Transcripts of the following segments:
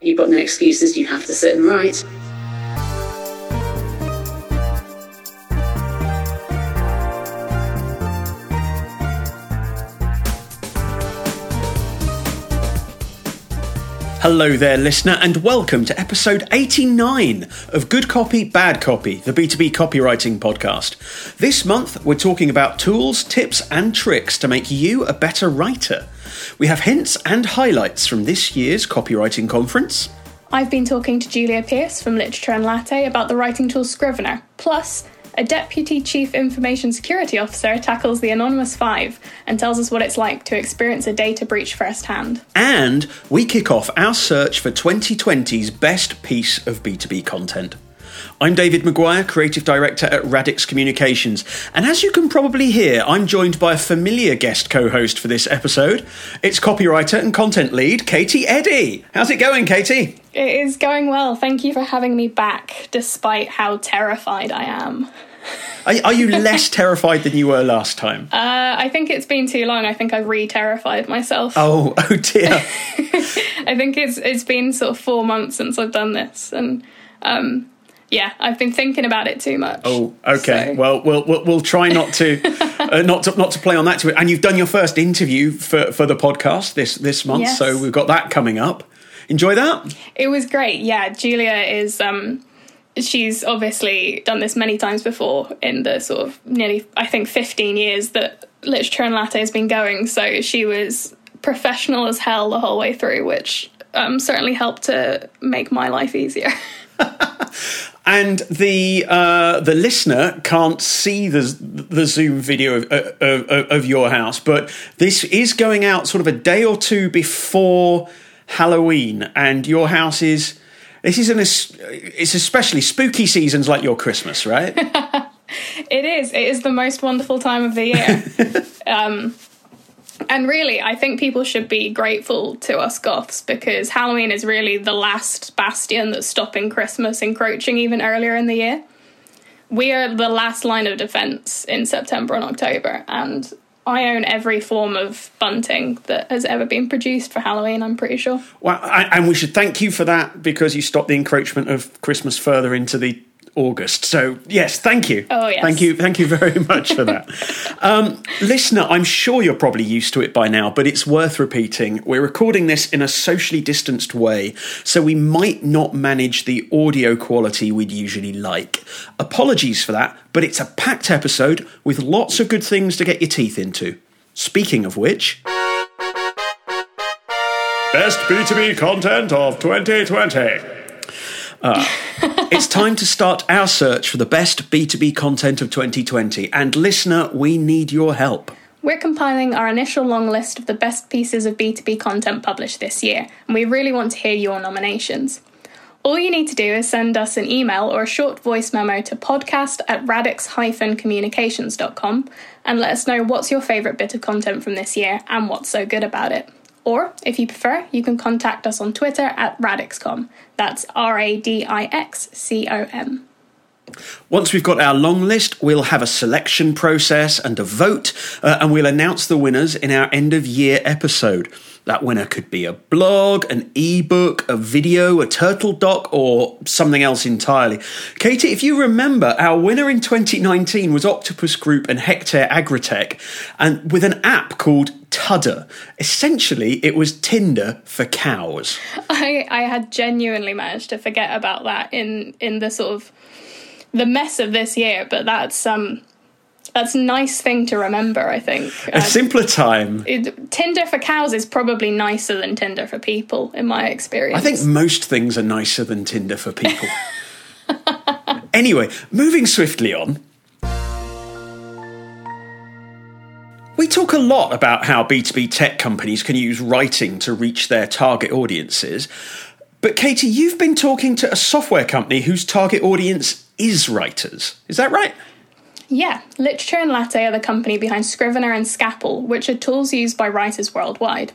You've got no excuses, you have to sit and write. Hello there, listener, and welcome to episode 89 of Good Copy, Bad Copy, the B2B copywriting podcast. This month, we're talking about tools, tips, and tricks to make you a better writer. We have hints and highlights from this year's copywriting conference. I've been talking to Julia Pierce from Literature and Latte about the writing tool Scrivener. Plus, a Deputy Chief Information Security Officer tackles the Anonymous Five and tells us what it's like to experience a data breach firsthand. And we kick off our search for 2020's best piece of B2B content. I'm David McGuire, Creative Director at Radix Communications, and as you can probably hear, I'm joined by a familiar guest co host for this episode. It's copywriter and content lead, Katie Eddy. How's it going, Katie? It is going well. Thank you for having me back, despite how terrified I am. Are, are you less terrified than you were last time? Uh, I think it's been too long. I think I've re-terrified myself. Oh, oh dear. I think it's it's been sort of four months since I've done this, and um, yeah, I've been thinking about it too much. Oh, okay. So- Well, we'll we'll, we'll try not to, uh, not to not to play on that to it. And you've done your first interview for for the podcast this this month, Yes. so we've got that coming up. Enjoy that. It was great. Yeah, Julia is um she's obviously done this many times before in the sort of nearly I think 15 years that literature and latte has been going. So she was professional as hell the whole way through, which um, certainly helped to make my life easier. And the uh, the listener can't see the the Zoom video of, of, of, your house, but this is going out sort of a day or two before Halloween, and your house is. This is an it's especially spooky seasons like your Christmas, right? It is. It is the most wonderful time of the year. um, and really, I think people should be grateful to us goths because Halloween is really the last bastion that's stopping Christmas encroaching even earlier in the year. We are the last line of defense in September and October, and I own every form of bunting that has ever been produced for Halloween, I'm pretty sure. Well, I, and we should thank you for that because you stopped the encroachment of Christmas further into the August. So yes, thank you. Oh, yes. thank you, thank you very much for that, um, listener. I'm sure you're probably used to it by now, but it's worth repeating. We're recording this in a socially distanced way, so we might not manage the audio quality we'd usually like. Apologies for that, but it's a packed episode with lots of good things to get your teeth into. Speaking of which. Best B2B content of 2020. Uh, it's time to start our search for the best B2B content of 2020. And listener, we need your help. We're compiling our initial long list of the best pieces of B2B content published this year, and we really want to hear your nominations. All you need to do is send us an email or a short voice memo to podcast at radix-communications.com and let us know what's your favourite bit of content from this year and what's so good about it. Or, if you prefer, you can contact us on Twitter at radixcom. That's R A D I X C O M. Once we've got our long list, we'll have a selection process and a vote, uh, and we'll announce the winners in our end of year episode. That winner could be a blog, an ebook, a video, a turtle doc, or something else entirely. Katie, if you remember, our winner in 2019 was Octopus Group and Hectare Agritech, and with an app called Tudder. Essentially, it was Tinder for cows. I, I had genuinely managed to forget about that in, in the sort of the mess of this year, but that's um that's a nice thing to remember, I think. A Uh, simpler time. it, Tinder for cows is probably nicer than Tinder for people, in my experience. I think most things are nicer than Tinder for people. anyway, moving swiftly on. We talk a lot about how B2B tech companies can use writing to reach their target audiences. But Katie, you've been talking to a software company whose target audience is writers. Is that right? Yeah, Literature and Latte are the company behind Scrivener and Scapple, which are tools used by writers worldwide.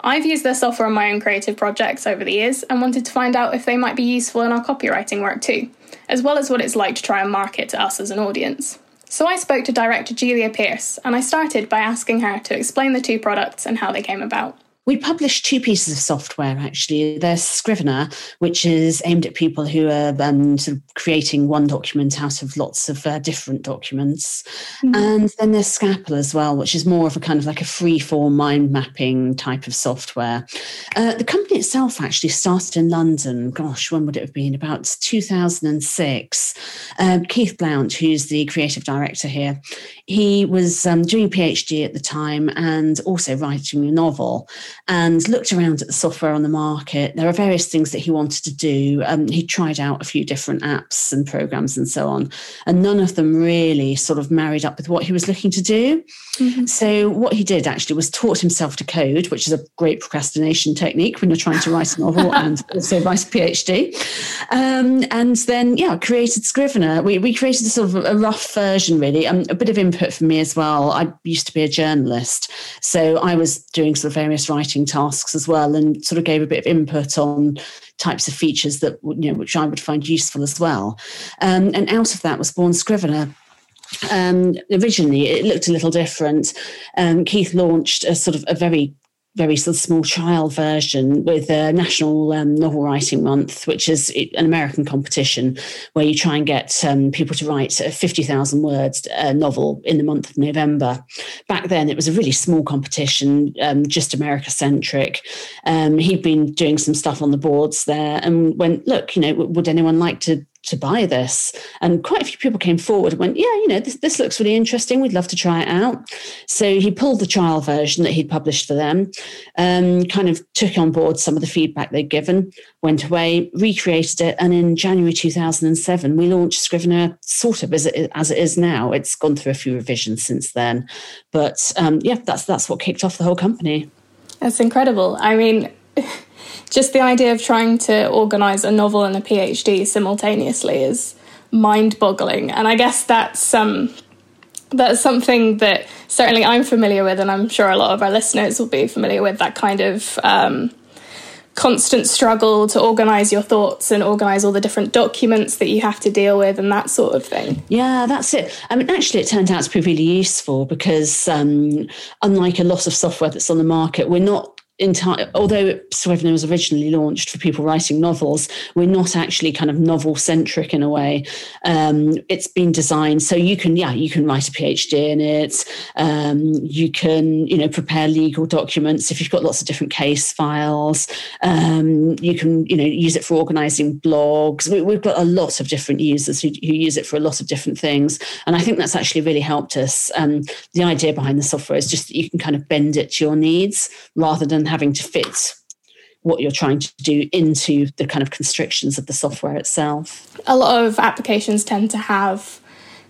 I've used their software on my own creative projects over the years and wanted to find out if they might be useful in our copywriting work too, as well as what it's like to try and market to us as an audience. So I spoke to director Julia Pierce, and I started by asking her to explain the two products and how they came about. We published two pieces of software actually. There's Scrivener, which is aimed at people who are um, sort of creating one document out of lots of uh, different documents. Mm-hmm. And then there's Scapple as well, which is more of a kind of like a free form mind mapping type of software. Uh, the company itself actually started in London. Gosh, when would it have been? About 2006. Um, Keith Blount, who's the creative director here, he was um, doing a PhD at the time and also writing a novel and looked around at the software on the market. There are various things that he wanted to do. Um, he tried out a few different apps and programs and so on, and none of them really sort of married up with what he was looking to do. Mm-hmm. So, what he did actually was taught himself to code, which is a great procrastination technique when you're trying to write a novel and also write a PhD. Um, and then, yeah, created Scrivener. We, we created a sort of a rough version, really, um, a bit of input from me as well. I used to be a journalist, so I was doing sort of various writing tasks as well, and sort of gave a bit of input on types of features that you know which I would find useful as well. Um, and out of that was born Scrivener. Um, originally, it looked a little different. Um, Keith launched a sort of a very very sort of small trial version with a National um, Novel Writing Month, which is an American competition where you try and get um, people to write a 50,000 words uh, novel in the month of November. Back then, it was a really small competition, um, just America centric. Um, he'd been doing some stuff on the boards there and went, look, you know, would anyone like to to buy this. And quite a few people came forward and went, Yeah, you know, this, this looks really interesting. We'd love to try it out. So he pulled the trial version that he'd published for them, um, kind of took on board some of the feedback they'd given, went away, recreated it. And in January 2007, we launched Scrivener sort of as it, as it is now. It's gone through a few revisions since then. But um, yeah, that's, that's what kicked off the whole company. That's incredible. I mean, just the idea of trying to organize a novel and a PhD simultaneously is mind-boggling, and I guess that's um, that's something that certainly I'm familiar with, and I'm sure a lot of our listeners will be familiar with that kind of. Um, constant struggle to organize your thoughts and organize all the different documents that you have to deal with and that sort of thing. Yeah, that's it. I mean, actually, it turned out to be really useful because, um, unlike a lot of software that's on the market, we're not entire although Scrivener was originally launched for people writing novels we're not actually kind of novel centric in a way. Um, it's been designed so you can yeah you can write a phd in it. Um, you can you know prepare legal documents if you've got lots of different case files. Um, you can you know use it for organizing blogs. We, have got a lot of different users who, who, use it for a lot of different things and i think that's actually really helped us. Um, the idea behind the software is just that you can kind of bend it to your needs rather than having to fit what you're trying to do into the kind of constrictions of the software itself. A lot of applications tend to have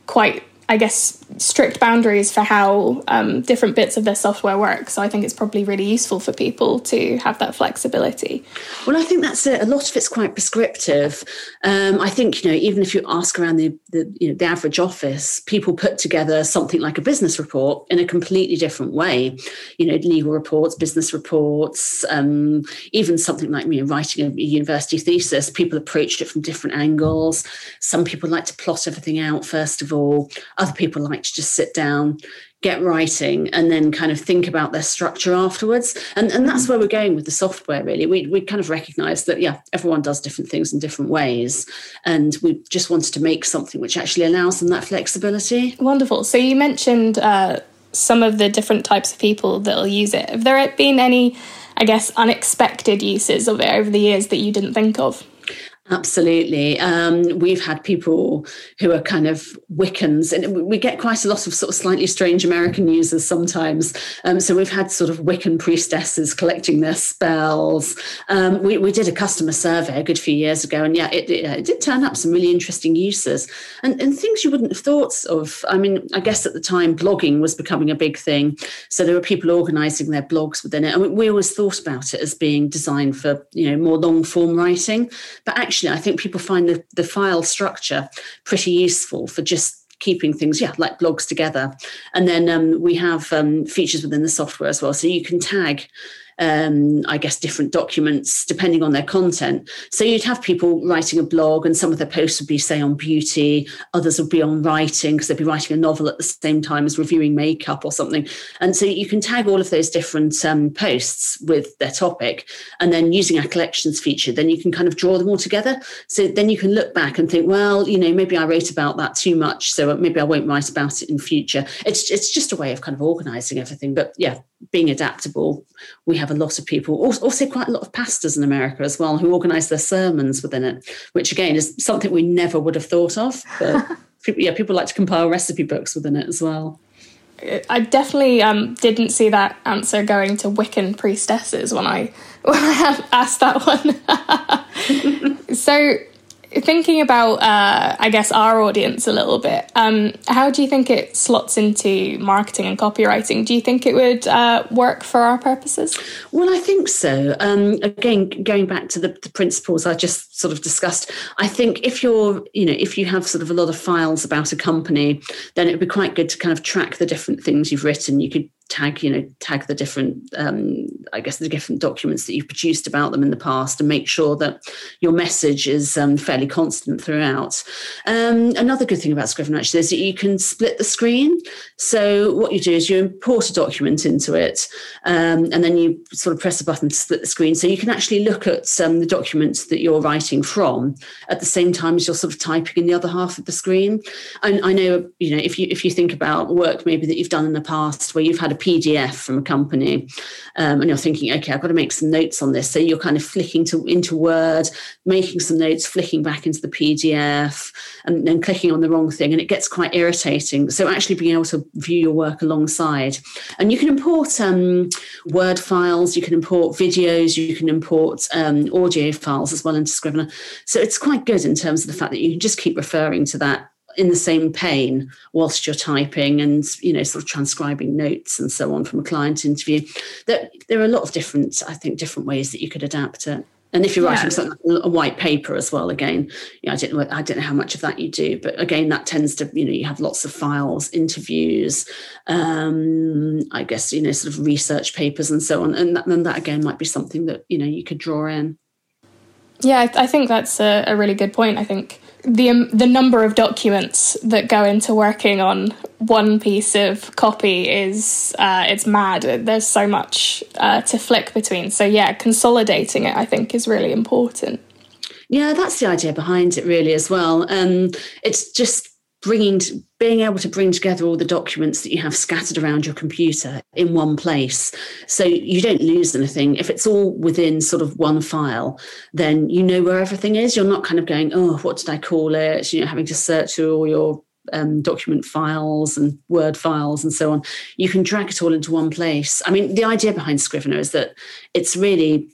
quite I guess, strict boundaries for how um, different bits of their software work. So I think it's probably really useful for people to have that flexibility. Well, I think that's. A lot of it's quite prescriptive. Um, I think you know, even if you ask around the the, you know, the average office, people put together something like a business report in a completely different way. You know, legal reports, business reports, um, even something like you know, writing a university thesis. People approached it from different angles. Some people like to plot everything out first of all other people like to just sit down, get writing, and then kind of think about their structure afterwards. And, and that's where we're going with the software, really. We, we kind of recognize that, yeah, everyone does different things in different ways. And we just wanted to make something which actually allows them that flexibility. Wonderful. So you mentioned uh, some of the different types of people that'll use it. Have there been any, I guess, unexpected uses of it over the years that you didn't think of? Absolutely. Um, we've had people who are kind of Wiccans, and we get quite a lot of sort of slightly strange American users sometimes. Um, so we've had sort of Wiccan priestesses collecting their spells. Um, we, we, did a customer survey a good few years ago, and yeah, it, it, it, did turn up some really interesting uses and, and things you wouldn't have thought of. I mean, I guess at the time blogging was becoming a big thing. So there were people organizing their blogs within it. And we always thought about it as being designed for, you know, more long form writing. But actually, actually, I think people find the, the file structure pretty useful for just keeping things, yeah, like blogs together. And then um, we have um, features within the software as well. So you can tag um, I guess, different documents depending on their content. So you'd have people writing a blog, and some of their posts would be, say, on beauty, others would be on writing because they'd be writing a novel at the same time as reviewing makeup or something. And so you can tag all of those different um, posts with their topic, and then using our collections feature, then you can kind of draw them all together. So then you can look back and think, well, you know, maybe I wrote about that too much, so maybe I won't write about it in future. It's it's just a way of kind of organising everything. But yeah, being adaptable, we have a lot of people, also quite a lot of pastors in America as well, who organise their sermons within it, which again is something we never would have thought of. But people, yeah, people like to compile recipe books within it as well. I definitely um, didn't see that answer going to Wiccan priestesses when I when I asked that one. so thinking about, uh, I guess, our audience a little bit, um, how do you think it slots into marketing and copywriting? Do you think it would uh, work for our purposes? Well, I think so. Um, again, going back to the, the, principles I just sort of discussed, I think if you're, you know, if you have sort of a lot of files about a company, then it would be quite good to kind of track the different things you've written. You could tag you know tag the different um, i guess the different documents that you've produced about them in the past and make sure that your message is um, fairly constant throughout. Um, another good thing about scrivener actually is that you can split the screen. So what you do is you import a document into it um, and then you sort of press a button to split the screen. So you can actually look at um, the documents that you're writing from at the same time as you're sort of typing in the other half of the screen. And i know you know if you if you think about work maybe that you've done in the past where you've had a PDF from a company, um, and you're thinking, okay, I've got to make some notes on this. So you're kind of flicking to into Word, making some notes, flicking back into the PDF, and then clicking on the wrong thing, and it gets quite irritating. So actually being able to view your work alongside, and you can import um, Word files, you can import videos, you can import um, audio files as well into Scrivener. So it's quite good in terms of the fact that you can just keep referring to that in the same pane whilst you're typing and you know sort of transcribing notes and so on from a client interview there, there are a lot of different i think different ways that you could adapt it. And if you're writing yeah. something a white paper as well again you know, i don't know i don't know how much of that you do but again that tends to you know you have lots of files interviews um, i guess you know sort of research papers and so on. And that, and that again might be something that you know you could draw in. Yeah i, I think that's a, a really good point. I think the um, the number of documents that go into working on one piece of copy is uh, it's mad. There's so much uh, to flick between. So yeah, consolidating it I think is really important. Yeah, that's the idea behind it really as well. Um, it's just bringing being able to bring together all the documents that you have scattered around your computer in one place. So you don't lose anything. If it's all within sort of one file then you know where everything is. You're not kind of going oh what did i call it? You know having to search through all your um, document files and word files and so on. You can drag it all into one place. I mean the idea behind scrivener is that it's really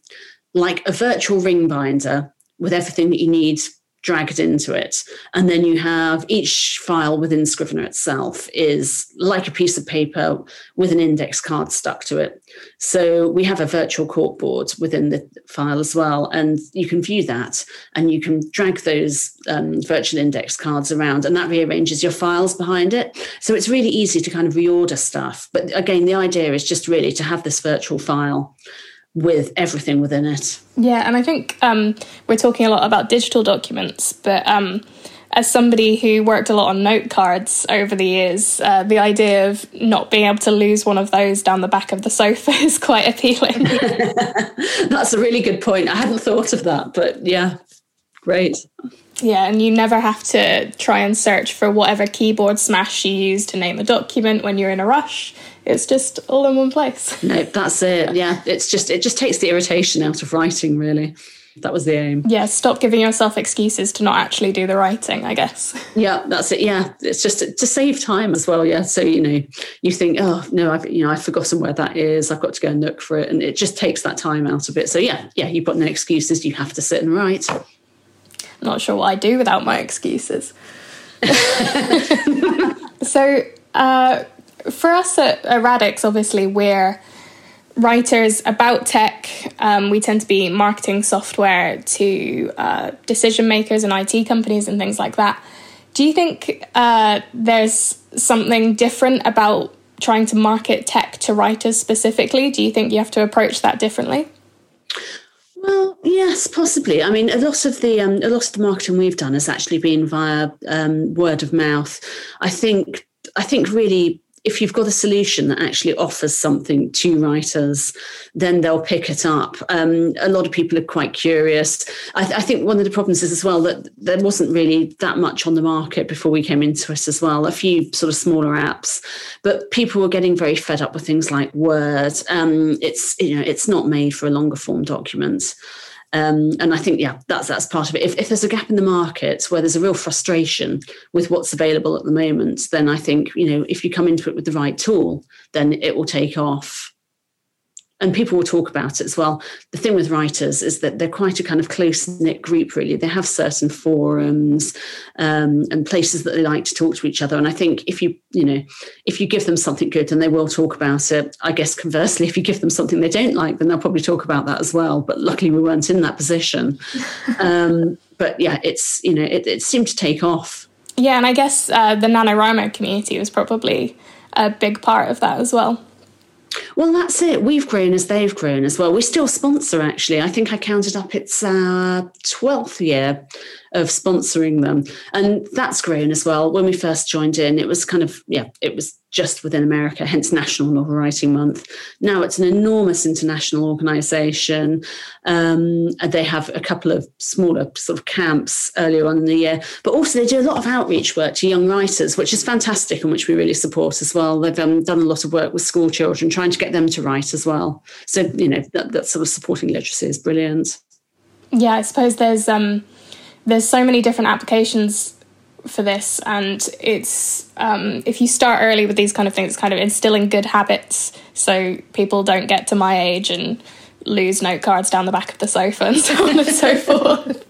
like a virtual ring binder with everything that you need dragged into it. And then you have each file within Scrivener itself is like a piece of paper with an index card stuck to it. So we have a virtual corkboard within the file as well. And you can view that and you can drag those um, virtual index cards around and that rearranges your files behind it. So it's really easy to kind of reorder stuff. But again, the idea is just really to have this virtual file with everything within it. Yeah, and I think um, we're talking a lot about digital documents, but um, as somebody who worked a lot on note cards over the years, uh, the idea of not being able to lose one of those down the back of the sofa is quite appealing. That's a really good point. I hadn't thought of that, but yeah, great. Yeah, and you never have to try and search for whatever keyboard smash you use to name a document when you're in a rush it's just all in one place. No, that's it. Yeah, it's just it just takes the irritation out of writing. Really, that was the aim. Yeah, stop giving yourself excuses to not actually do the writing. I guess. Yeah, that's it. Yeah, it's just to save time as well. Yeah, so you know, you think, oh no, I've you know I've forgotten where that is. I've got to go and look for it, and it just takes that time out of it. So yeah, yeah, you've got no excuses. You have to sit and write. I'm not sure what I do without my excuses. so, uh, for us at, at Radix, obviously, we're writers about tech. Um, we tend to be marketing software to uh, decision makers and IT companies and things like that. Do you think uh, there's something different about trying to market tech to writers specifically? Do you think you have to approach that differently? Well, yes, possibly. I mean, a lot of the um, a lot of the marketing we've done has actually been via um, word of mouth. I think I think really if you've got a solution that actually offers something to writers, then they'll pick it up. Um, a lot of people are quite curious. I, th- I, think one of the problems is as well that there wasn't really that much on the market before we came into it as well. A few sort of smaller apps, but people were getting very fed up with things like Word. Um, it's you know it's not made for a longer form document. Um, and I think, yeah, that's that's part of it. If, if there's a gap in the market where there's a real frustration with what's available at the moment, then I think, you know, if you come into it with the right tool, then it will take off and people will talk about it as well. The thing with writers is that they're quite a kind of close knit group, really. They have certain forums um, and places that they like to talk to each other. And I think if you, you know, if you give them something good, then they will talk about it. I guess conversely, if you give them something they don't like, then they'll probably talk about that as well. But luckily, we weren't in that position. um, but yeah, it's you know, it, it, seemed to take off. Yeah, and I guess uh, the NaNoWriMo community was probably a big part of that as well. Well, that's it. We've grown as they've grown as well. We still sponsor, actually. I think I counted up it's our 12th year of sponsoring them. And that's grown as well. When we first joined in, it was kind of, yeah, it was just within America, hence National Novel Writing Month. Now it's an enormous international organisation. Um, they have a couple of smaller sort of camps earlier on in the year, but also they do a lot of outreach work to young writers, which is fantastic and which we really support as well. They've um, done a lot of work with school children, trying to get them to write as well. So, you know, that, that sort of supporting literacy is brilliant. Yeah, I suppose there's um, there's so many different applications for this and it's um, if you start early with these kind of things kind of instilling good habits so people don't get to my age and lose note cards down the back of the sofa and so on and so forth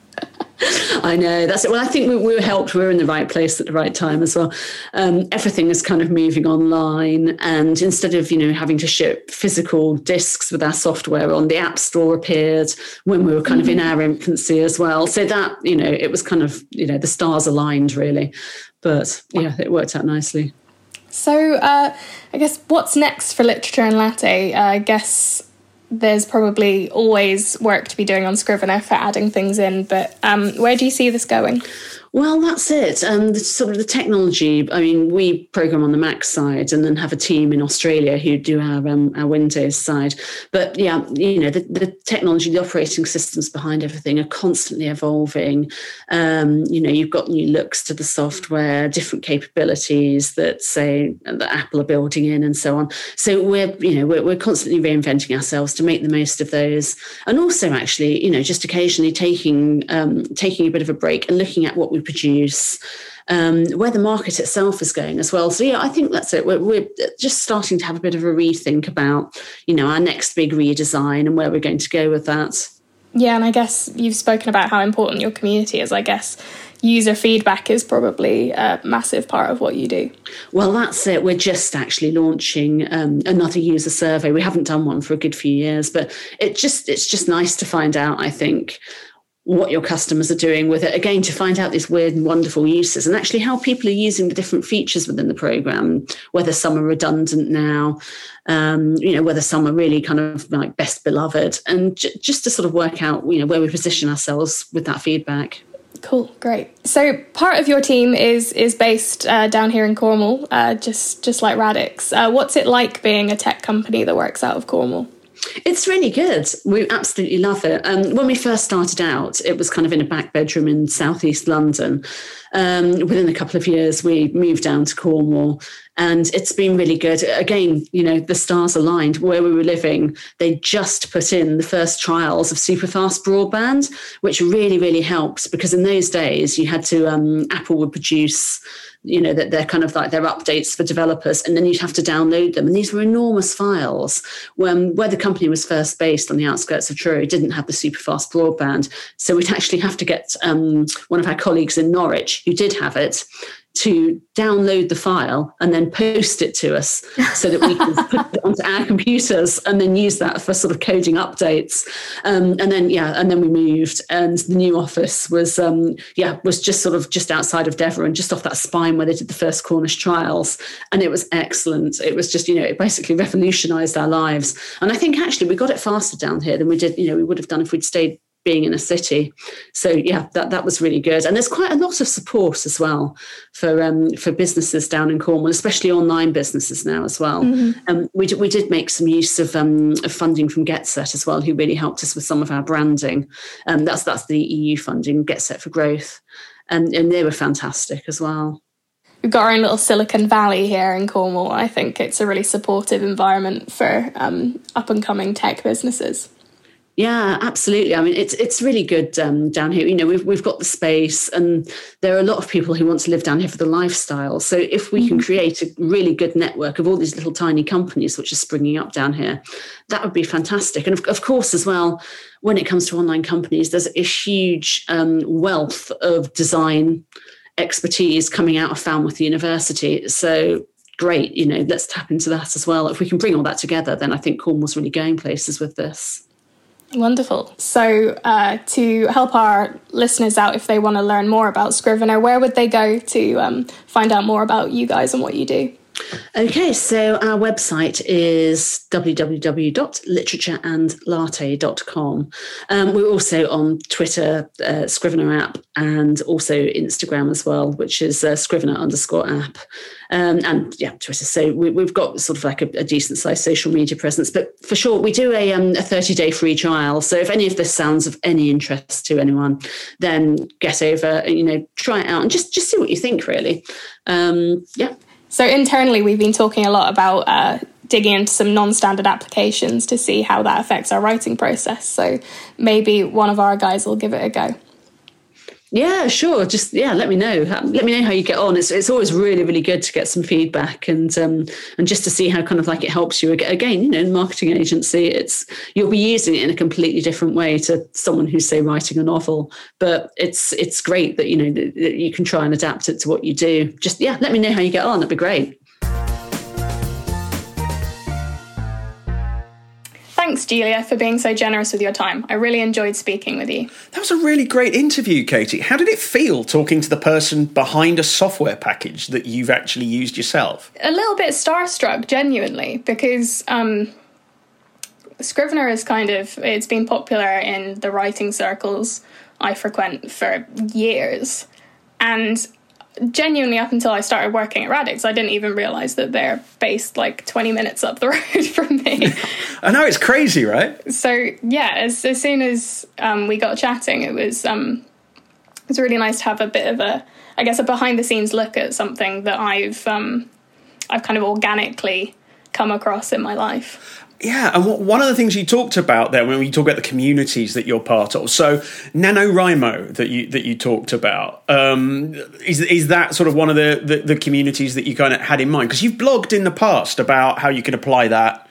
I know that's it. Well, I think we, we, were helped. We were in the right place at the right time as well. Um, everything is kind of moving online, and instead of you know having to ship physical discs with our software on, the App Store appeared when we were kind mm-hmm. of in mm-hmm. our infancy as well. So that you know it was kind of you know the stars aligned really, but yeah, it worked out nicely. So uh, I guess what's next for literature and latte? Uh, I guess there's probably always work to be doing on Scrivener for adding things in, but um, where do you see this going? Well, that's it. Um, the, sort of the technology. I mean, we program on the Mac side, and then have a team in Australia who do our um, our Windows side. But yeah, you know, the, the technology, the operating systems behind everything are constantly evolving. Um, you know, you've got new looks to the software, different capabilities that say that Apple are building in, and so on. So we're you know we're, we're constantly reinventing ourselves to make the most of those, and also actually you know just occasionally taking um, taking a bit of a break and looking at what we produce, um, where the market itself is going as well. So yeah, I think that's it. We're, we're, just starting to have a bit of a rethink about you know our next big redesign and where we're going to go with that. Yeah, and I guess you've spoken about how important your community is. I guess user feedback is probably a massive part of what you do. Well, that's it. We're just actually launching um, another user survey. We haven't done one for a good few years, but it just it's just nice to find out. I think what your customers are doing with it again to find out these weird and wonderful uses and actually how people are using the different features within the program whether some are redundant now um, you know whether some are really kind of like best beloved and j- just to sort of work out you know where we position ourselves with that feedback Cool, great. So part of your team is is based uh, down here in Cornwall, uh, just just like Radix. Uh, what's it like being a tech company that works out of Cornwall? It's really good. We absolutely love it. Um, when we first started out, it was kind of in a back bedroom in southeast London. Um, within a couple of years, we moved down to Cornwall, and it's been really good. Again, you know, the stars aligned. Where we were living, they just put in the first trials of superfast broadband, which really, really helped because in those days you had to um, Apple would produce you know that they're kind of like their updates for developers and then you'd have to download them. And these were enormous files. When where the company was first based on the outskirts of truro didn't have the super fast broadband. So we'd actually have to get um, one of our colleagues in norwich who did have it to download the file and then post it to us so that we can put it onto our computers and then use that for sort of coding updates. Um, and then, yeah, and then we moved and the new office was, um, yeah, was just sort of just outside of Devon and just off that spine where they did the first Cornish trials. And it was excellent. It was just, you know, it basically revolutionized our lives. And I think actually we got it faster down here than we did, you know, we would have done if we'd stayed being in a city. So yeah, that that was really good. And there's quite a lot of support as well for um, for businesses down in Cornwall, especially online businesses now as well. Mm-hmm. Um, we did, we did make some use of, um, of funding from GetSet as well, who really helped us with some of our branding. Um, that's that's the EU funding, GetSet for Growth, and and they were fantastic as well. We've got our own little Silicon Valley here in Cornwall. I think it's a really supportive environment for um, up and coming tech businesses. Yeah, absolutely. I mean, it's it's really good um, down here. You know, we've we've got the space, and there are a lot of people who want to live down here for the lifestyle. So if we mm-hmm. can create a really good network of all these little tiny companies which are springing up down here, that would be fantastic. And of, of course, as well, when it comes to online companies, there's a huge um, wealth of design expertise coming out of Falmouth University. So great, you know, let's tap into that as well. If we can bring all that together, then I think Cornwall's really going places with this. Wonderful. So, uh, to help our listeners out, if they want to learn more about Scrivener, where would they go to um, find out more about you guys and what you do? Okay, so our website is www.literatureandlatte.com. Um, we're also on Twitter, uh, Scrivener app, and also Instagram as well, which is uh, Scrivener underscore app. Um, and yeah, Twitter. So we, have got sort of like a, a, decent sized social media presence. But for sure, we do a, um, a 30 day free trial. So if any of this sounds of any interest to anyone, then get over, and you know, try it out and just, just see what you think, really. Um, yeah. So internally, we've been talking a lot about uh, digging into some non-standard applications to see how that affects our writing process. So maybe one of our guys will give it a go. Yeah, sure. Just yeah, let me know. Let me know how you get on. It's it's always really really good to get some feedback and um and just to see how kind of like it helps you again. You know, in marketing agency, it's you'll be using it in a completely different way to someone who's say writing a novel. But it's it's great that you know that you can try and adapt it to what you do. Just yeah, let me know how you get on. That'd be great. Thanks, Julia, for being so generous with your time. I really enjoyed speaking with you. That was a really great interview, Katie. How did it feel talking to the person behind a software package that you've actually used yourself? A little bit starstruck, genuinely, because um, Scrivener is kind of it's been popular in the writing circles I frequent for years, and genuinely up until I started working at Radix, I didn't even realize that they're based like 20 minutes up the road from me. I know it's crazy, right? So yeah, as, as soon as um, we got chatting, it was um, it was really nice to have a bit of a, I guess, a behind the scenes look at something that I've um, I've kind of organically come across in my life. Yeah, and one of the things you talked about there when we talk about the communities that you're part of, so NaNoWriMo that you that you talked about, um, is is that sort of one of the, the, the communities that you kind of had in mind? Because you've blogged in the past about how you can apply that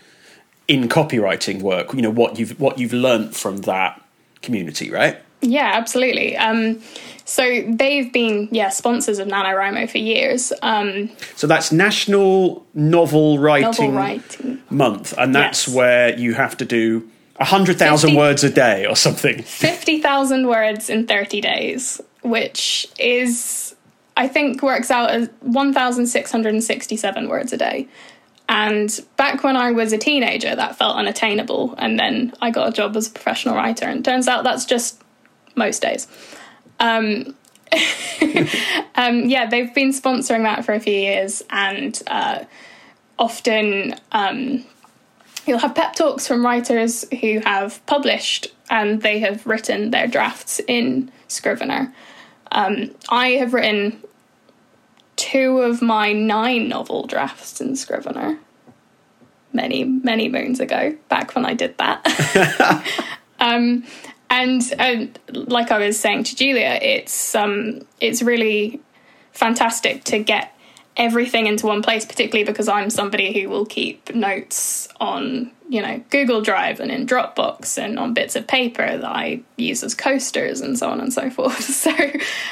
in copywriting work. You know what you've what you've learnt from that community, right? Yeah, absolutely. Um, so they've been, yeah, sponsors of NaNoWriMo for years. Um, so that's National Novel Writing, Novel Writing. Month, and that's yes. where you have to do 100,000 words a day or something. 50,000 words in 30 days, which is, I think, works out as 1,667 words a day. And back when I was a teenager, that felt unattainable. And then I got a job as a professional writer, and turns out that's just most days. Um, um, yeah, they've been sponsoring that for a few years, and uh, often um, you'll have pep talks from writers who have published and they have written their drafts in Scrivener. Um, I have written two of my nine novel drafts in Scrivener many, many moons ago, back when I did that. um, and uh, like I was saying to Julia, it's um, it's really fantastic to get everything into one place, particularly because I'm somebody who will keep notes on, you know, Google Drive and in Dropbox and on bits of paper that I use as coasters and so on and so forth. So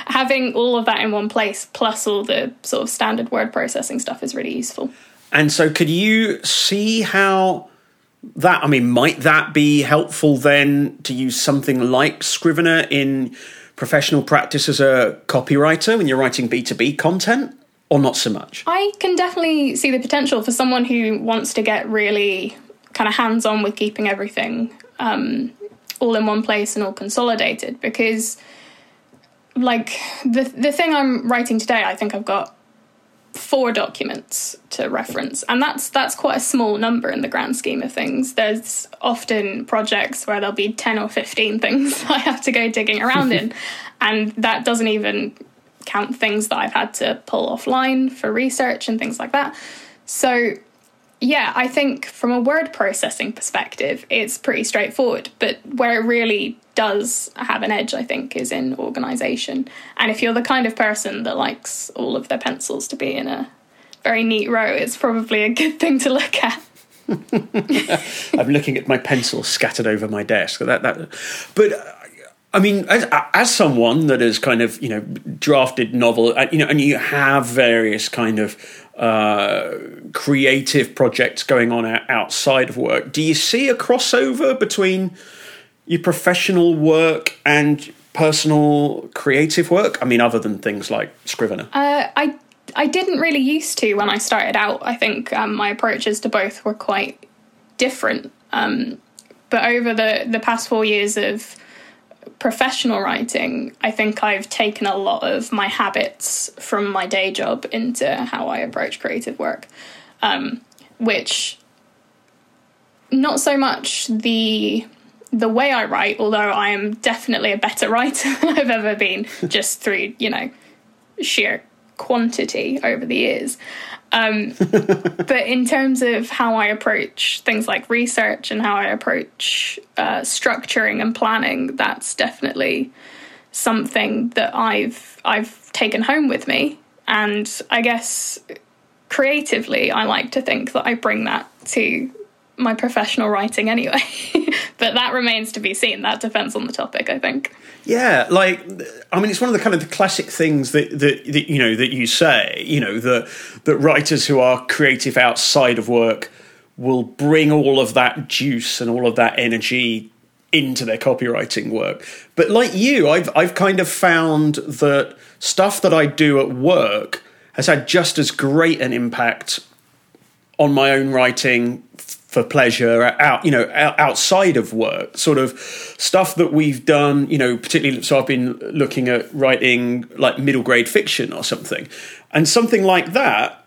having all of that in one place plus all the sort of standard word processing stuff is really useful. And so could you see how that I mean might that be helpful then to use something like Scrivener in professional practice as a copywriter when you're writing B2B content? or not so much? I can definitely see the potential for someone who wants to get really kind of hands on with keeping everything um, all in one place and all consolidated because like the the thing I'm writing today I think I've got four documents to reference and that's that's quite a small number in the grand scheme of things there's often projects where there'll be 10 or 15 things I have to go digging around in and that doesn't even count things that I've had to pull offline for research and things like that. So, yeah, I think from a word processing perspective, it's pretty straightforward. But where it really does have an edge, I think, is in organization. And if you're the kind of person that likes all of their pencils to be in a very neat row, it's probably a good thing to look at. I'm looking at my pencils scattered over my desk. That, that, but I mean, as, as someone that has kind of you know drafted novel, uh, you know, and you have various kind of uh, creative projects going on outside of work, do you see a crossover between your professional work and personal creative work? I mean, other than things like Scrivener. Uh, I I didn't really used to when I started out. I think um, my approaches to both were quite different. Um, but over the the past four years of professional writing, I think I've taken a lot of my habits from my day job into how I approach creative work, um, which not so much the the way I write, although I am definitely a better writer than I've ever been, just through you know sheer quantity over the years. Um, but in terms of how I approach things like research and how I approach uh, structuring and planning, that's definitely something that I've I've taken home with me. And I guess creatively, I like to think that I bring that to my professional writing anyway. but that remains to be seen. That depends on the topic, I think. Yeah, like I mean, it's one of the kind of the classic things that, that, that you know that you say. You know that that writers who are creative outside of work will bring all of that juice and all of that energy into their copywriting work. But like you, I've I've kind of found that stuff that I do at work has had just as great an impact on my own writing for pleasure uh, out you know outside of work sort of stuff that we've done you know particularly so i've been looking at writing like middle grade fiction or something. And something like that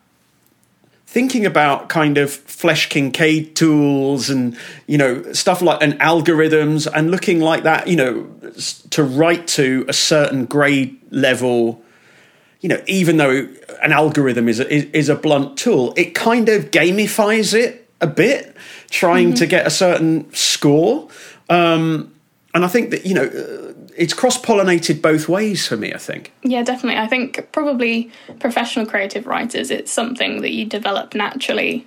thinking about kind of Flesch Kincaid tools and you know stuff like and algorithms and looking like that you know to write to a certain grade level you know even though an algorithm is a, is, is a blunt tool it kind of gamifies it a bit, trying mm-hmm. to get a certain score. Um, and I think that, you know, uh, it's cross pollinated both ways for me, I think. Yeah, definitely. I think probably professional creative writers, it's something that you develop naturally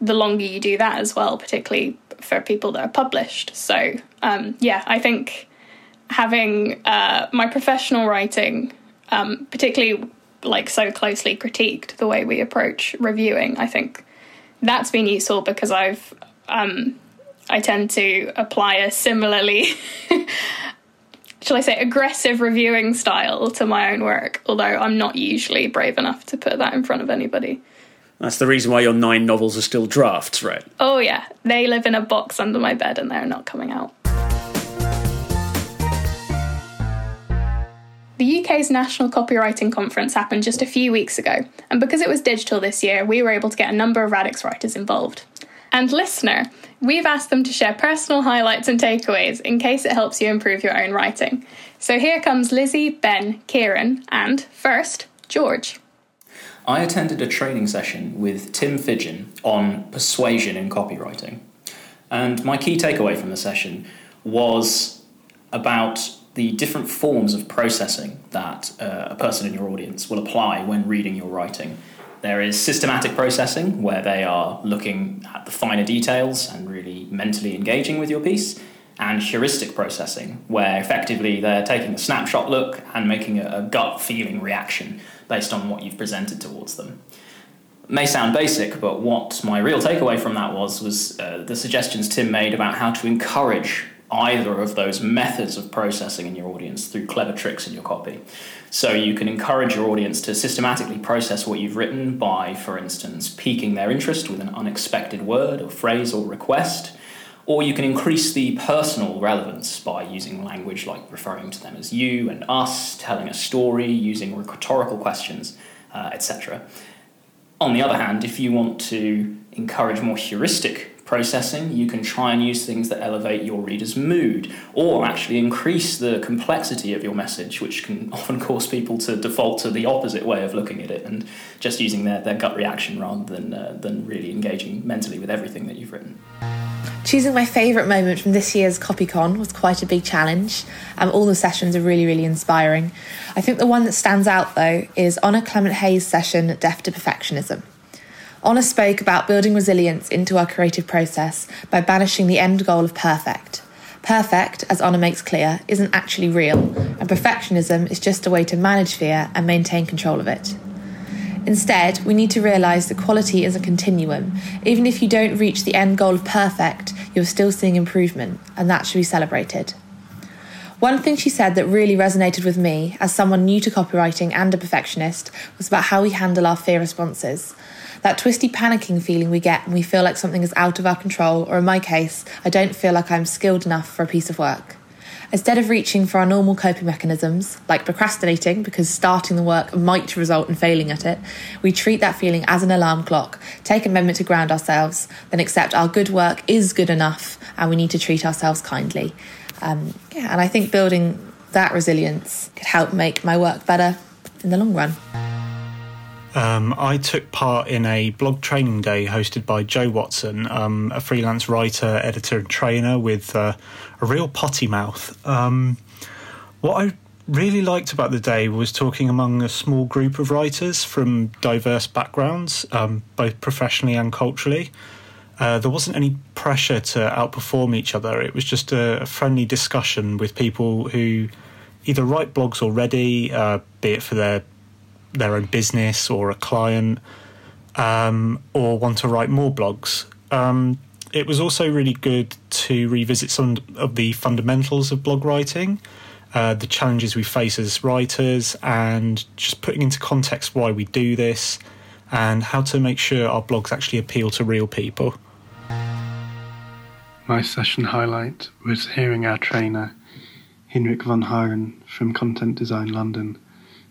the longer you do that as well, particularly for people that are published. So, um, yeah, I think having uh, my professional writing, um, particularly like so closely critiqued the way we approach reviewing, I think that's been useful because I've um, I tend to apply a similarly shall I say aggressive reviewing style to my own work, although I'm not usually brave enough to put that in front of anybody. That's the reason why your nine novels are still drafts, right? Oh yeah, they live in a box under my bed and they're not coming out. The UK's National Copywriting Conference happened just a few weeks ago, and because it was digital this year, we were able to get a number of Radix writers involved. And listener, we've asked them to share personal highlights and takeaways in case it helps you improve your own writing. So here comes Lizzie, Ben, Kieran, and first, George. I attended a training session with Tim Fidgeon on persuasion in copywriting. And my key takeaway from the session was about the different forms of processing that uh, a person in your audience will apply when reading your writing. There is systematic processing, where they are looking at the finer details and really mentally engaging with your piece, and heuristic processing, where effectively they're taking a snapshot look and making a, a gut feeling reaction based on what you've presented towards them. may sound basic, but what my real takeaway from that was was uh, the suggestions Tim made about how to encourage either of those methods of processing in your audience through clever tricks in your copy. So you can encourage your audience to systematically process what you've written by, for instance, piquing their interest with an unexpected word or phrase or request. Or you can increase the personal relevance by using language like referring to them as you and us, telling a story, using rhetorical questions, uh, etc. On the other hand, if you want to encourage more heuristic processing, you can try and use things that elevate your reader's mood or actually increase the complexity of your message, which can often cause people to default to the opposite way of looking at it and just using their, their gut reaction rather than, uh, than really engaging mentally with everything that you've written. Choosing my favourite moment from this year's CopyCon was quite a big challenge. Um, all the sessions are really, really inspiring. I think the one that stands out though is Honor Clement Hayes' session, Deaf to Perfectionism. Honor spoke about building resilience into our creative process by banishing the end goal of perfect. Perfect, as Honor makes clear, isn't actually real, and perfectionism is just a way to manage fear and maintain control of it. Instead, we need to realise that quality is a continuum. Even if you don't reach the end goal of perfect, you're still seeing improvement, and that should be celebrated. One thing she said that really resonated with me, as someone new to copywriting and a perfectionist, was about how we handle our fear responses. That twisty panicking feeling we get when we feel like something is out of our control, or in my case, I don't feel like I'm skilled enough for a piece of work. Instead of reaching for our normal coping mechanisms, like procrastinating because starting the work might result in failing at it, we treat that feeling as an alarm clock, take a moment to ground ourselves, then accept our good work is good enough and we need to treat ourselves kindly. Um, yeah, and I think building that resilience could help make my work better in the long run. Um, I took part in a blog training day hosted by Joe Watson, um, a freelance writer, editor, and trainer with uh, a real potty mouth. Um, what I really liked about the day was talking among a small group of writers from diverse backgrounds, um, both professionally and culturally. Uh, there wasn't any pressure to outperform each other. It was just a, a friendly discussion with people who either write blogs already, uh, be it for their their own business or a client, um, or want to write more blogs. Um, it was also really good to revisit some of the fundamentals of blog writing, uh, the challenges we face as writers, and just putting into context why we do this and how to make sure our blogs actually appeal to real people. My session highlight was hearing our trainer, Hinrik von Haaren from Content Design London,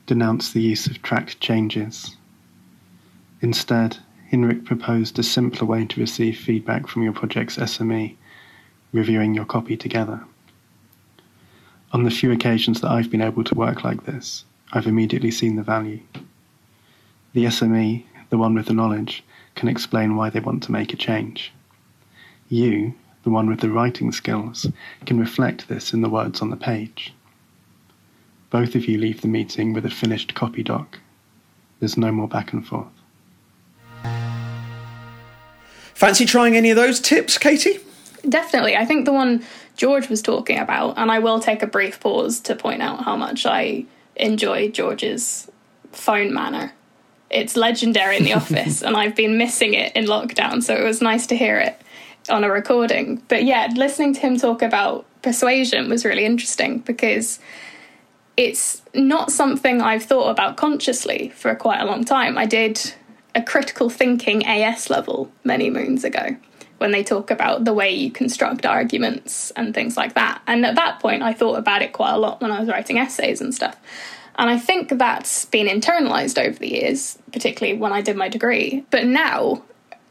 denounce the use of tracked changes. Instead, Hinrik proposed a simpler way to receive feedback from your project's SME, reviewing your copy together. On the few occasions that I've been able to work like this, I've immediately seen the value. The SME, the one with the knowledge, can explain why they want to make a change. You, the one with the writing skills, can reflect this in the words on the page. Both of you leave the meeting with a finished copy doc. There's no more back and forth. Fancy trying any of those tips, Katie? Definitely. I think the one George was talking about, and I will take a brief pause to point out how much I enjoy George's phone manner. It's legendary in the office, and I've been missing it in lockdown, so it was nice to hear it on a recording. But yeah, listening to him talk about persuasion was really interesting because it's not something I've thought about consciously for quite a long time. I did a critical thinking AS level many moons ago when they talk about the way you construct arguments and things like that. And at that point, I thought about it quite a lot when I was writing essays and stuff. And I think that's been internalized over the years, particularly when I did my degree. But now,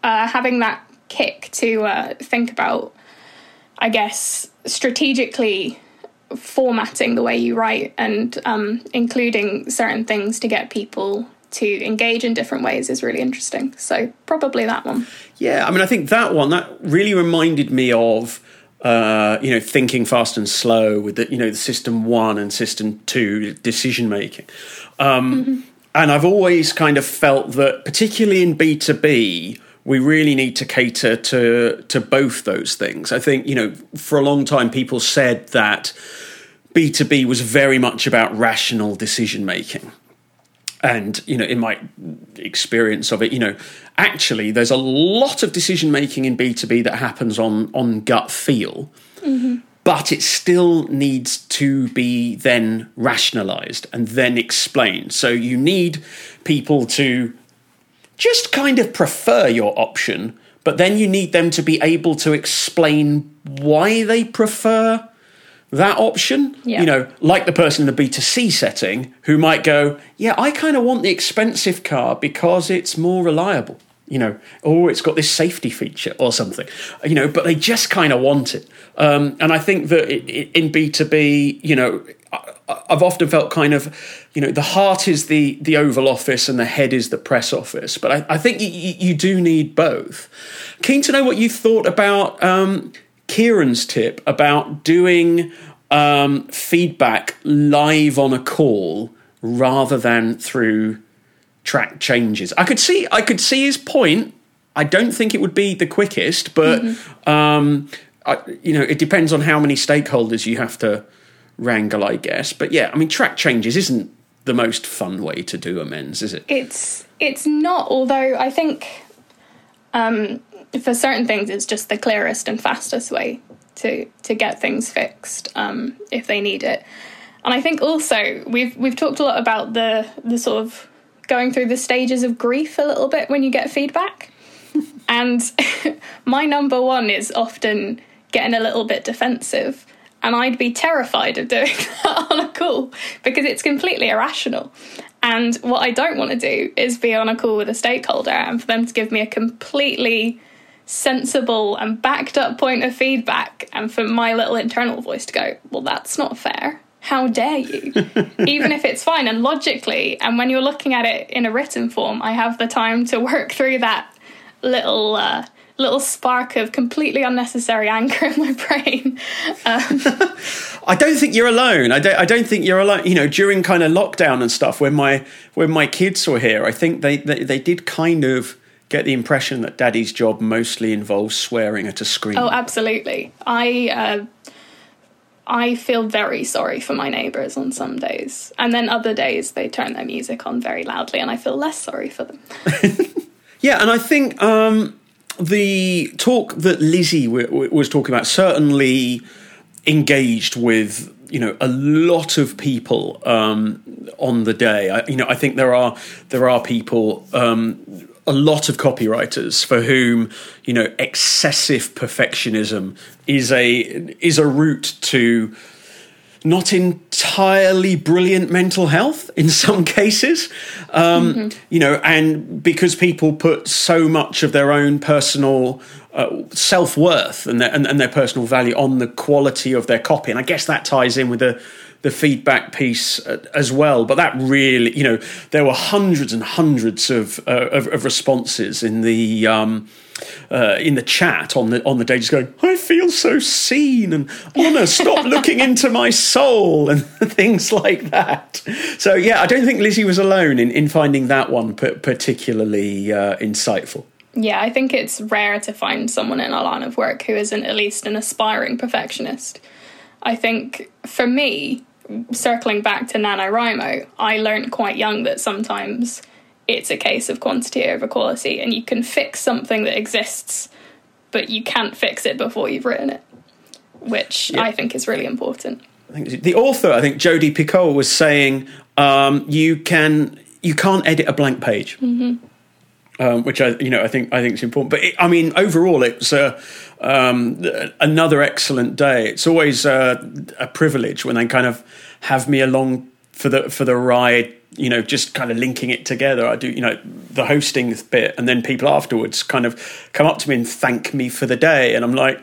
uh, having that kick to uh, think about, I guess, strategically formatting the way you write and um, including certain things to get people to engage in different ways is really interesting. So probably that one. Yeah, I mean, I think that one that really reminded me of. Uh, you know, thinking fast and slow with the, you know, the system one and system two decision making. Um, mm-hmm. and I've always kind of felt that, particularly in B two B, we really need to cater to to both those things. I think you know, for a long time, people said that B two B was very much about rational decision making. And you know, in my experience of it, you know, actually, there's a lot of decision making in B two B that happens on on gut feel. Mm-hmm but it still needs to be then rationalized and then explained. So you need people to just kind of prefer your option, but then you need them to be able to explain why they prefer that option. Yeah. You know, like the person in the B2C setting who might go, Yeah, I kind of want the expensive car because it's more reliable you know, or oh, it's got this safety feature or something, you know, but they just kind of want it. Um, and I think that in B2B, you know, I've often felt kind of, you know, the heart is the the Oval Office and the head is the press office. But I, I think you, you, do need both. Keen to know what you thought about um, Kieran's tip about doing um, feedback live on a call rather than through track changes. I could see I could see his point. I don't think it would be the quickest, but mm-hmm. um, I, you know, it depends on how many stakeholders you have to wrangle, I guess. But yeah, I mean, track changes isn't the most fun way to do amends, is it? It's it's not. Although I think um, for certain things, it's just the clearest and fastest way to to get things fixed um, if they need it. And I think also we've we've talked a lot about the the sort of going through the stages of grief a little bit when you get feedback. and my number one is often getting a little bit defensive. And I'd be terrified of doing that on a call because it's completely irrational. And what I don't want to do is be on a call with a stakeholder and for them to give me a completely sensible and backed up point of feedback and for my little internal voice to go, well, that's not fair how dare you? Even if it's fine and logically, and when you're looking at it in a written form, I have the time to work through that little uh, little spark of completely unnecessary anger in my brain. Um, I don't think you're alone. I don't. I don't think you're alone. You know, during kind of lockdown and stuff, when my when my kids were here, I think they they, they did kind of get the impression that daddy's job mostly involves swearing at a screen. Oh, absolutely. I uh, I feel very sorry for my neighbours on some days. And then other days they turn their music on very loudly and I feel less sorry for them. yeah, and I think um, the talk that Lizzie was talking about certainly engaged with you know a lot of people um, on the day. I, you know, I think there are there are people um, a lot of copywriters for whom you know excessive perfectionism is a is a route to not entirely brilliant mental health in some cases um, mm-hmm. you know and because people put so much of their own personal uh, self-worth and their, and, and their personal value on the quality of their copy and i guess that ties in with the the feedback piece uh, as well. But that really, you know, there were hundreds and hundreds of uh, of, of, responses in the. Um, uh, in the chat on the on the day, just going, I feel so seen, and Honor, stop looking into my soul, and things like that. So yeah, I don't think Lizzie was alone in, in finding that one particularly uh, insightful. Yeah, I think it's rare to find someone in our line of work who isn't at least an aspiring perfectionist. I think for me, circling back to NaNoWriMo, I learned quite young that sometimes it's a case of quantity over quality, and you can fix something that exists, but you can't fix it before you've written it, which yeah. I think is really important. I think the author, I think Jodi Picoult, was saying um, you can you can't edit a blank page. Mm-hmm um, which I you know I think I think is important. But it, I mean, overall, it's uh, um, another excellent day. It's always uh, a privilege when they kind of have me along for the for the ride. You know, just kind of linking it together. I do, you know, the hosting bit, and then people afterwards kind of come up to me and thank me for the day, and I'm like,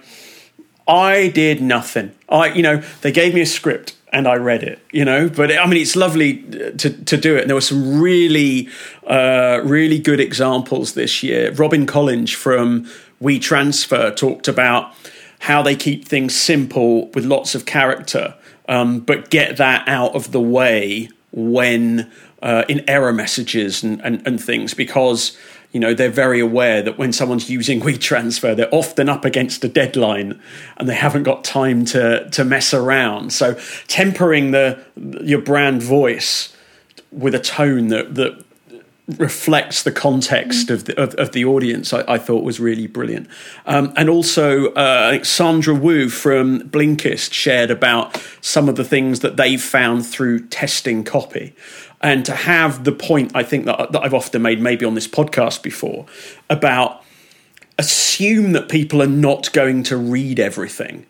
I did nothing. I, you know, they gave me a script and I read it, you know. But I mean, it's lovely to to do it. And there were some really, uh, really good examples this year. Robin Collins from WeTransfer talked about how they keep things simple with lots of character, um, but get that out of the way when uh, in error messages and, and, and things because you know they're very aware that when someone's using WeTransfer, they're often up against a deadline and they haven't got time to to mess around. So tempering the your brand voice with a tone that that reflects the context of the of, of the audience, I, I, thought was really brilliant. Um, and also, uh, Sandra Wu from Blinkist shared about some of the things that they've found through testing copy. And to have the point, I think that, that I've often made, maybe on this podcast before, about assume that people are not going to read everything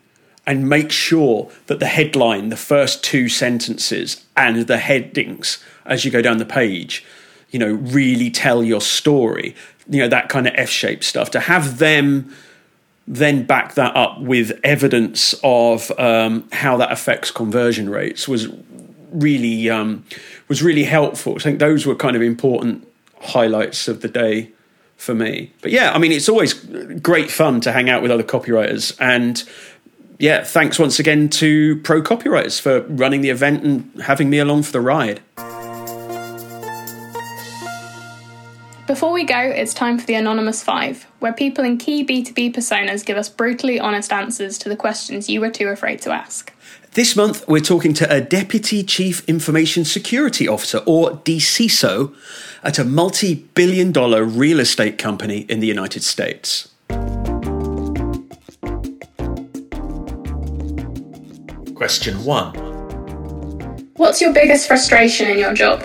and make sure that the headline, the first two sentences, and the headings as you go down the page you know, really tell your story, you know, that kind of F shaped stuff, to have them then back that up with evidence of um, how that affects conversion rates was really um, was really helpful. I think those were kind of important highlights of the day for me. But yeah, I mean, it's always great fun to hang out with other copywriters and. Yeah, thanks once again to Pro Copywriters for running the event and having me along for the ride. Before we go, it's time for the Anonymous Five, where people in key B2B personas give us brutally honest answers to the questions you were too afraid to ask. This month, we're talking to a Deputy Chief Information Security Officer, or DCISO, at a multi billion dollar real estate company in the United States. Question 1 What's your biggest frustration in your job?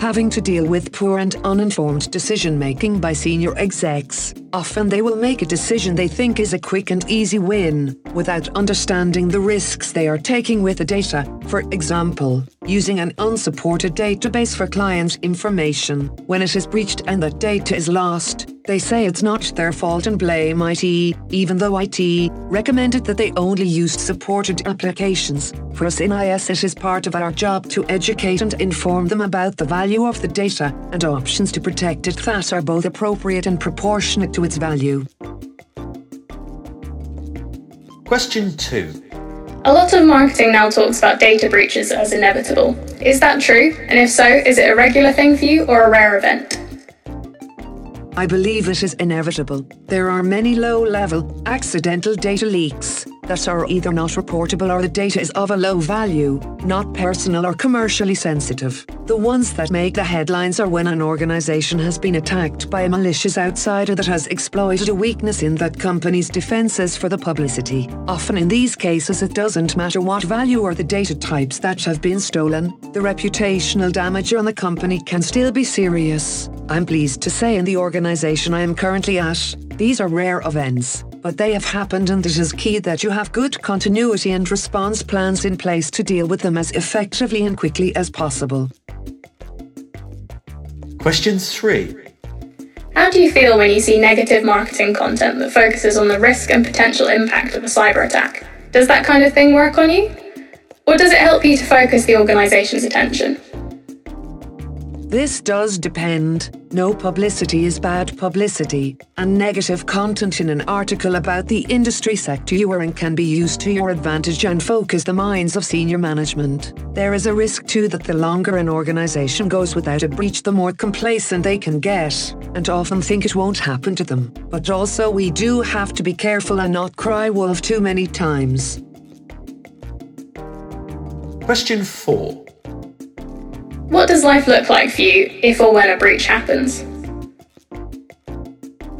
having to deal with poor and uninformed decision making by senior execs. Often they will make a decision they think is a quick and easy win, without understanding the risks they are taking with the data. For example, using an unsupported database for client information. When it is breached and that data is lost, they say it's not their fault and blame IT, even though IT recommended that they only used supported applications. For us in IS, it is part of our job to educate and inform them about the value of the data and options to protect it that are both appropriate and proportionate to its value. Question 2 a lot of marketing now talks about data breaches as inevitable. Is that true? And if so, is it a regular thing for you or a rare event? I believe it is inevitable. There are many low level, accidental data leaks that are either not reportable or the data is of a low value, not personal or commercially sensitive. The ones that make the headlines are when an organization has been attacked by a malicious outsider that has exploited a weakness in that company's defenses for the publicity. Often in these cases, it doesn't matter what value or the data types that have been stolen, the reputational damage on the company can still be serious. I'm pleased to say in the organization I am currently at, these are rare events but they have happened and it is key that you have good continuity and response plans in place to deal with them as effectively and quickly as possible. Question 3. How do you feel when you see negative marketing content that focuses on the risk and potential impact of a cyber attack? Does that kind of thing work on you? Or does it help you to focus the organisation's attention? This does depend. No publicity is bad publicity, and negative content in an article about the industry sector you are in can be used to your advantage and focus the minds of senior management. There is a risk too that the longer an organization goes without a breach, the more complacent they can get, and often think it won't happen to them. But also, we do have to be careful and not cry wolf too many times. Question 4. What does life look like for you if or when a breach happens?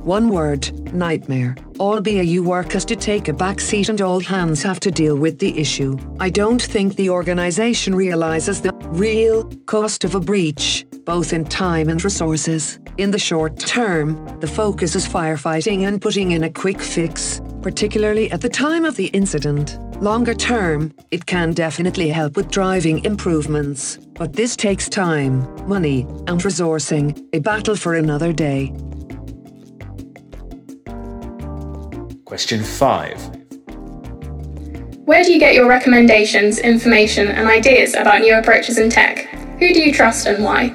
One word nightmare. All BAU work has to take a back seat and all hands have to deal with the issue. I don't think the organisation realises the real cost of a breach, both in time and resources. In the short term, the focus is firefighting and putting in a quick fix, particularly at the time of the incident. Longer term, it can definitely help with driving improvements, but this takes time, money, and resourcing, a battle for another day. Question 5. Where do you get your recommendations, information, and ideas about new approaches in tech? Who do you trust and why?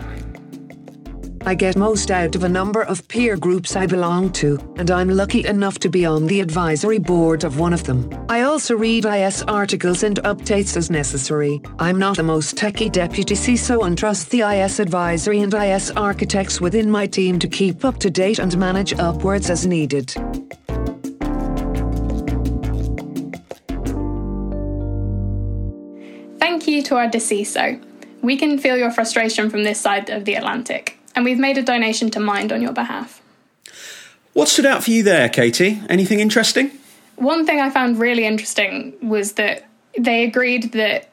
I get most out of a number of peer groups I belong to, and I'm lucky enough to be on the advisory board of one of them. I also read IS articles and updates as necessary. I'm not the most techie deputy CISO and trust the IS advisory and IS architects within my team to keep up to date and manage upwards as needed. Thank you to our DCISO. We can feel your frustration from this side of the Atlantic, and we've made a donation to Mind on your behalf. What stood out for you there, Katie? Anything interesting? One thing I found really interesting was that they agreed that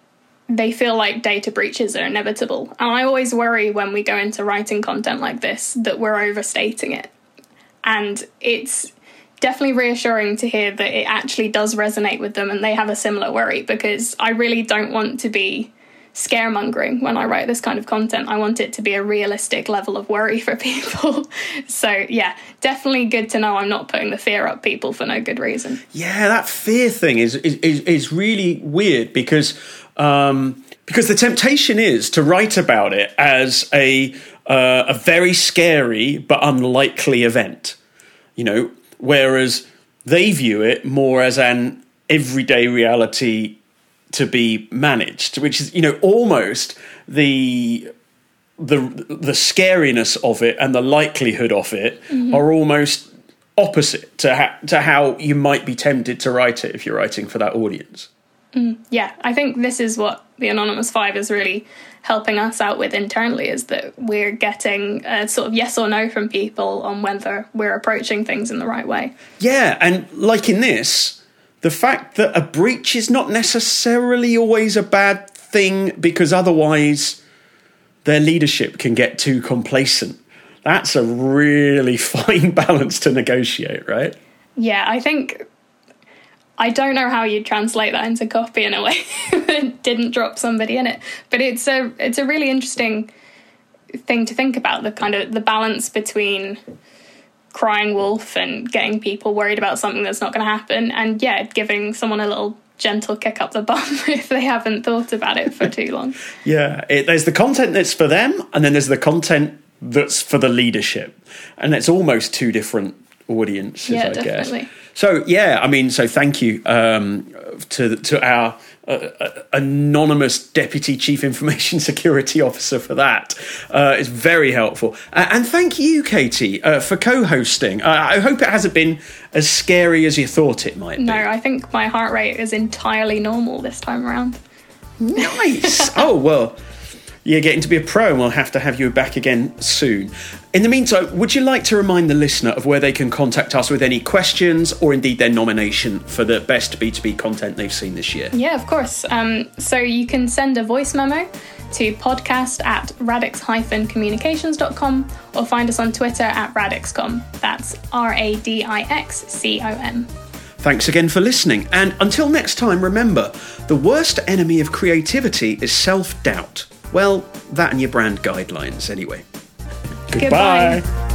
they feel like data breaches are inevitable. And I always worry when we go into writing content like this that we're overstating it. And it's definitely reassuring to hear that it actually does resonate with them and they have a similar worry because I really don't want to be scaremongering when I write this kind of content. I want it to be a realistic level of worry for people. so, yeah, definitely good to know I'm not putting the fear up people for no good reason. Yeah, that fear thing is is, is really weird because um, because the temptation is to write about it as a uh, a very scary but unlikely event, you know, whereas they view it more as an everyday reality to be managed, which is you know almost the the the scariness of it and the likelihood of it mm-hmm. are almost opposite to ha- to how you might be tempted to write it if you're writing for that audience. Mm, yeah, I think this is what the Anonymous Five is really helping us out with internally is that we're getting a sort of yes or no from people on whether we're approaching things in the right way. Yeah, and like in this, the fact that a breach is not necessarily always a bad thing because otherwise their leadership can get too complacent. That's a really fine balance to negotiate, right? Yeah, I think I don't know how you translate that into copy in a way that didn't drop somebody in it. But it's a it's a really interesting thing to think about the kind of the balance between crying wolf and getting people worried about something that's not going to happen. And yeah giving someone a little gentle kick up the bum if they haven't thought about it for too long. Yeah it, there's the content that's for them and then there's the content that's for the leadership. And it's almost two different audiences yeah, i definitely. guess so yeah, I mean, so thank you um, to to our uh, anonymous deputy chief information security officer for that. Uh, it's very helpful, uh, and thank you, Katie, uh, for co-hosting. Uh, I hope it hasn't been as scary as you thought it might. No, be. No, I think my heart rate is entirely normal this time around. Nice. oh well you're getting to be a pro, and we'll have to have you back again soon. In the meantime, would you like to remind the listener of where they can contact us with any questions or indeed their nomination for the best B2B content they've seen this year? Yeah, of course. Um, so you can send a voice memo to podcast at radix-communications.com or find us on Twitter at radixcom. That's R A D I X C O M. Thanks again for listening, and until next time, remember the worst enemy of creativity is self doubt. Well, that and your brand guidelines, anyway. Goodbye. Goodbye.